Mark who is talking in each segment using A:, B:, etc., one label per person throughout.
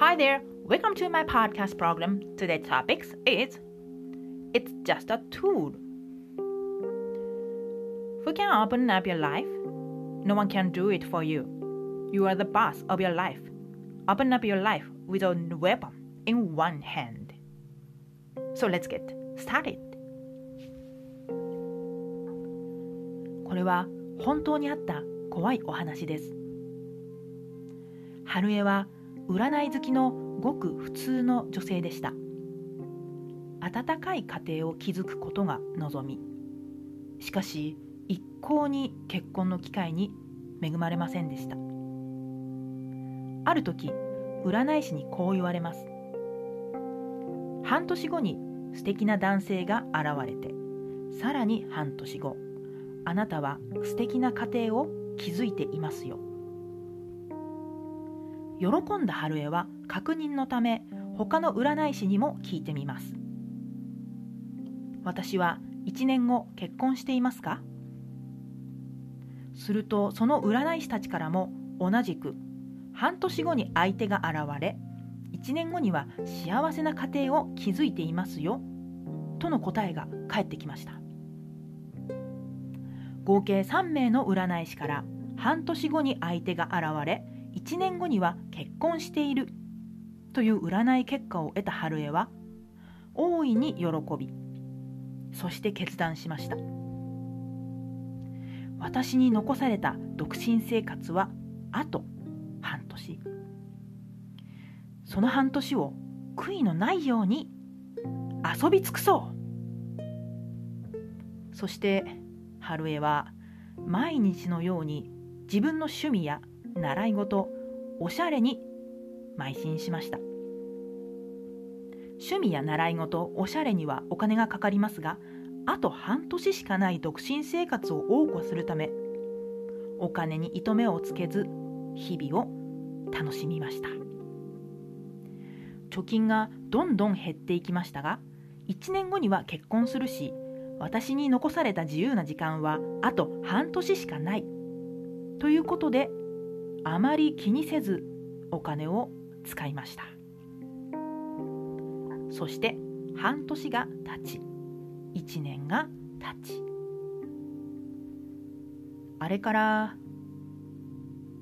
A: Hi there, welcome to my podcast program. Today's topic is It's just a tool. Who can open up your life? No one can do it for you. You are the boss of your life. Open up your life with a weapon in one hand. So let's get started. これは本当にあった怖いお話です。春江は 占い好きのごく普通の女性でした。温かい家庭を築くことが望み。しかし一向に結婚の機会に恵まれませんでした。ある時占い師にこう言われます。半年後に素敵な男性が現れてさらに半年後あなたは素敵な家庭を築いていますよ。喜んだ春江は確認のため他の占い師にも聞いてみます。私は1年後結婚していますか？するとその占い師たちからも同じく半年後に相手が現れ1年後には幸せな家庭を築いていますよとの答えが返ってきました。合計3名の占い師から半年後に相手が現れ1年後には結婚している。という占い結果を得た春江は大いに喜びそして決断しました。私に残された独身生活はあと半年。その半年を悔いのないように遊び尽くそう。そして春江は毎日のように自分の趣味や習い事おしゃれに邁進しました。趣味や習い事おしゃれにはお金がかかりますがあと半年しかない独身生活を謳歌するためお金に糸目をつけず日々を楽しみました。貯金がどんどん減っていきましたが1年後には結婚するし私に残された自由な時間はあと半年しかない。ということであまり気にせずお金を使いました。そして半年が経ち1年が経ち。あれから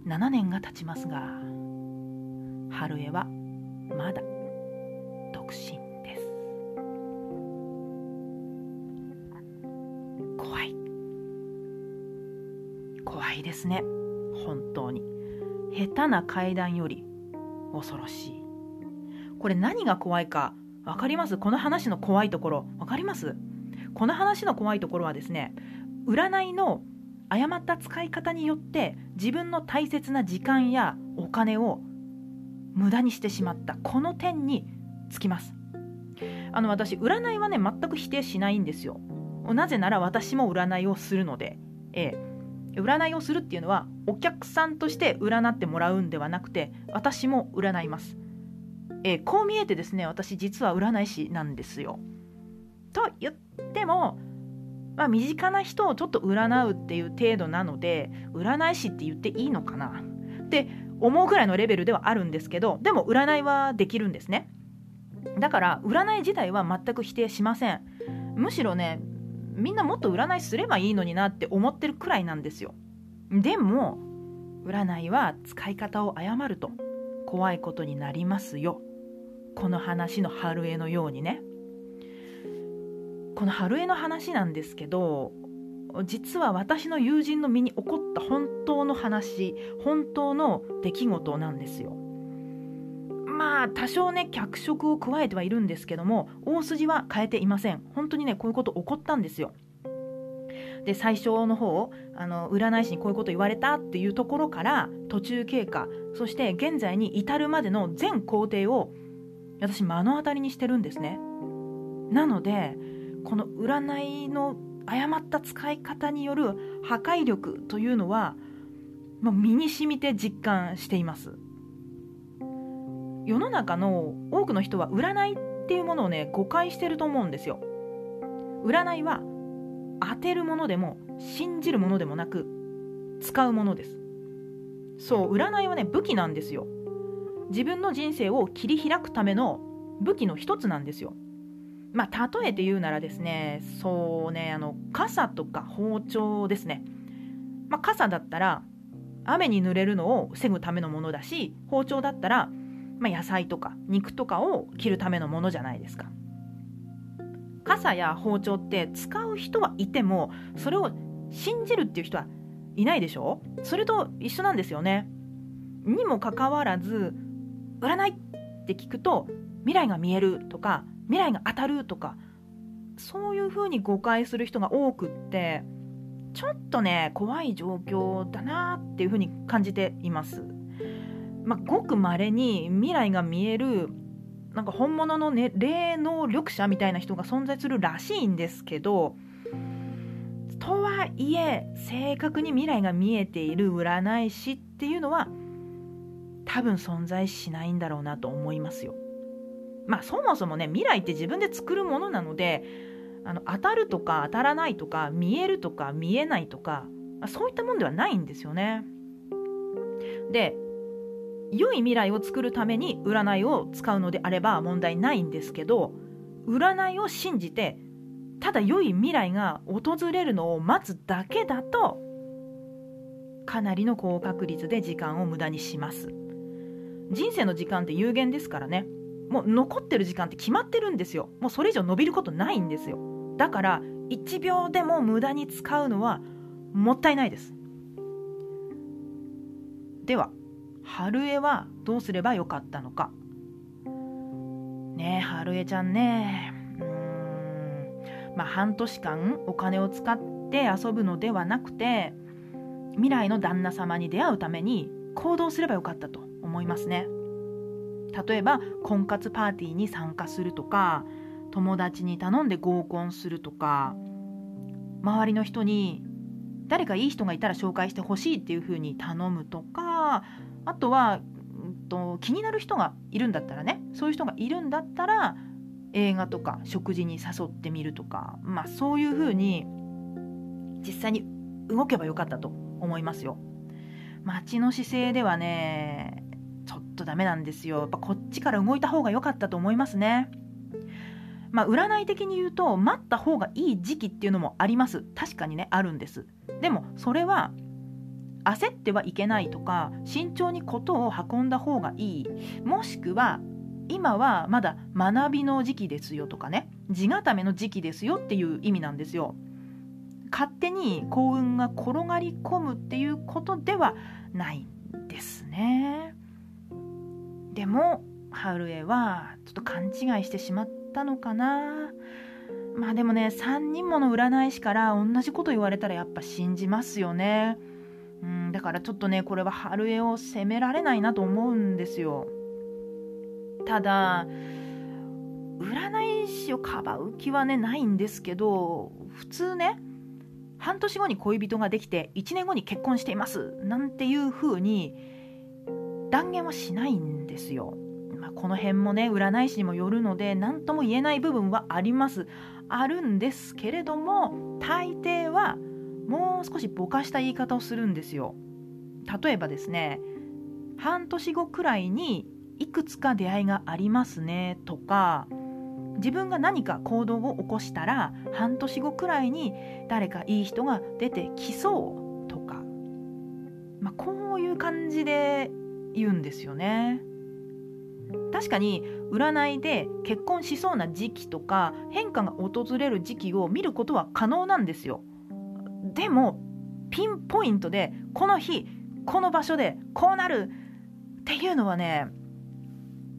A: 7年が経ちますが春江はまだ独身です。怖い。怖いですね。本当に。下手な階段より恐ろしい。これ何が怖いか分かります？この話の怖いところ。分かります？この話の怖いところはですね占いの誤った使い方によって自分の大切な時間やお金を無駄にしてしまった。この点につきます。あの私占いはね全く否定しないんですよ。なぜなら私も占いをするので、ええ、占いをするっていうのはお客さんとして占ってもらうんではなくて私も占います。えー、こう見えてですね私実は占い師なんですよ。と言っても、まあ、身近な人をちょっと占うっていう程度なので占い師って言っていいのかな？って思うぐらいのレベルではあるんですけどでも占いはできるんですね。だから占い自体は全く否定しません。むしろねみんなもっと占いすればいいのになって思ってるくらいなんですよ。でも占いは使い方を誤ると怖いことになりますよ。この話の春江のようにね。この春江の話なんですけど実は私の友人の身に起こった本当の話本当の出来事なんですよ。まあ多少ね脚色を加えてはいるんですけども大筋は変えていません。本当にねこういうこと起こったんですよ。で最初の方あの占い師にこういうこと言われたっていうところから途中経過そして現在に至るまでの全工程を私目の当たりにしてるんですね。なのでこの占いの誤った使い方による破壊力というのは、まあ、身に染みて実感しています。世の中の多くの人は占いっていうものをね誤解してると思うんですよ。占いは当てるものでも信じるものでもなく使うものです。そう占いはね武器なんですよ。自分の人生を切り開くための武器の一つなんですよ。まあ、例えて言うならですねそうねあの傘とか包丁ですね、まあ、傘だったら雨に濡れるのを防ぐためのものだし包丁だったら、まあ、野菜とか肉とかを切るためのものじゃないですか。傘や包丁って使う人はいてもそれを信じるっていう人はいないでしょ？それと一緒なんですよね。にもかかわらず占いって聞くと未来が見えるとか未来が当たるとかそういうふうに誤解する人が多くってちょっとね怖い状況だなっていうふうに感じています。まあ、ごくまれに未来が見えるなんか本物の、ね、霊能力者みたいな人が存在するらしいんですけどとはいえ正確に未来が見えている占い師っていうのは多分存在しないんだろうなと思いますよ。まあそもそもね未来って自分で作るものなのであの当たるとか当たらないとか見えるとか見えないとかそういったもんではないんですよね。で良い未来を作るために占いを使うのであれば問題ないんですけど占いを信じてただ良い未来が訪れるのを待つだけだとかなりの高確率で時間を無駄にします。人生の時間って有限ですからね。もう残ってる時間って決まってるんですよ。もうそれ以上伸びることないんですよ。だから1秒でも無駄に使うのはもったいないです。では春江はどうすればよかったのか？ねえ春江ちゃんね。うん。まあ半年間お金を使って遊ぶのではなくて未来の旦那様に出会うために行動すればよかったと思いますね。例えば婚活パーティーに参加するとか友達に頼んで合コンするとか周りの人に誰かいい人がいたら紹介してほしいっていうふうに頼むとかあとは、うんと、気になる人がいるんだったらねそういう人がいるんだったら映画とか食事に誘ってみるとかまあそういうふうに実際に動けばよかったと思いますよ。街の姿勢ではねちょっとダメなんですよ。やっぱこっちから動いた方が良かったと思いますね。まあ占い的に言うと待った方がいい時期っていうのもあります。確かにねあるんです。でもそれは焦ってはいけないとか慎重に事を運んだ方がいい。もしくは今はまだ学びの時期ですよとかね地固めの時期ですよっていう意味なんですよ。勝手に幸運が転がり込むっていうことではないんですね。でも春江はちょっと勘違いしてしまったのかな。まあでもね3人もの占い師から同じこと言われたらやっぱ信じますよね。うんだからちょっとねこれは春江を責められないなと思うんですよただ占い師をかばう気はねないんですけど普通ね半年後に恋人ができて1年後に結婚していますなんていう風に断言はしないんですよ。まあ、この辺もね占い師にもよるので何とも言えない部分はありますあるんですけれども大抵はもう少しぼかした言い方をするんですよ。例えばですね半年後くらいにいくつか出会いがありますねとか自分が何か行動を起こしたら半年後くらいに誰かいい人が出てきそうとか、まあ、こういう感じで言うんですよね。確かに占いで結婚しそうな時期とか変化が訪れる時期を見ることは可能なんですよ。でもピンポイントでこの日この場所でこうなるっていうのはね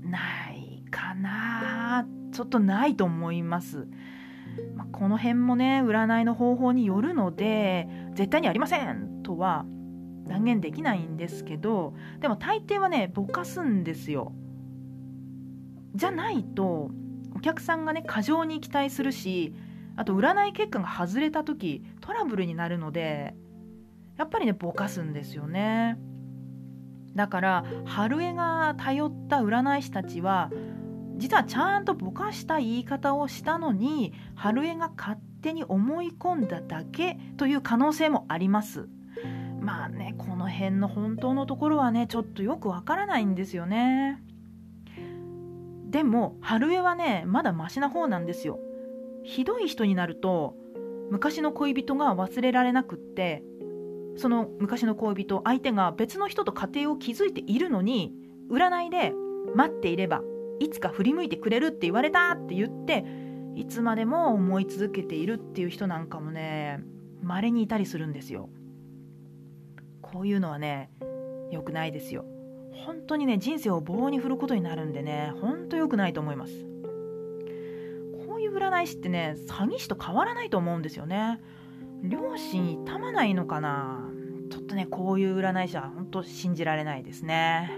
A: ないかなちょっとないと思います。まあ、この辺もね占いの方法によるので絶対にありませんとは断言できないんですけどでも大抵はねぼかすんですよじゃないとお客さんがね過剰に期待するしあと占い結果が外れた時トラブルになるのでやっぱりねぼかすんですよね。だから春江が頼った占い師たちは実はちゃんとぼかした言い方をしたのに春江が勝手に思い込んだだけという可能性もあります。まあねこの辺の本当のところはねちょっとよくわからないんですよね。でも春江はねまだマシな方なんですよ。ひどい人になると昔の恋人が忘れられなくってその昔の恋人相手が別の人と家庭を築いているのに占いで待っていればいつか振り向いてくれるって言われたって言っていつまでも思い続けているっていう人なんかもね稀にいたりするんですよ。こういうのはね良くないですよ。本当にね人生を棒に振ることになるんでね本当良くないと思います。占い師ってね詐欺師と変わらないと思うんですよね。両親痛まないのかな？ちょっとねこういう占い師は本当信じられないですね。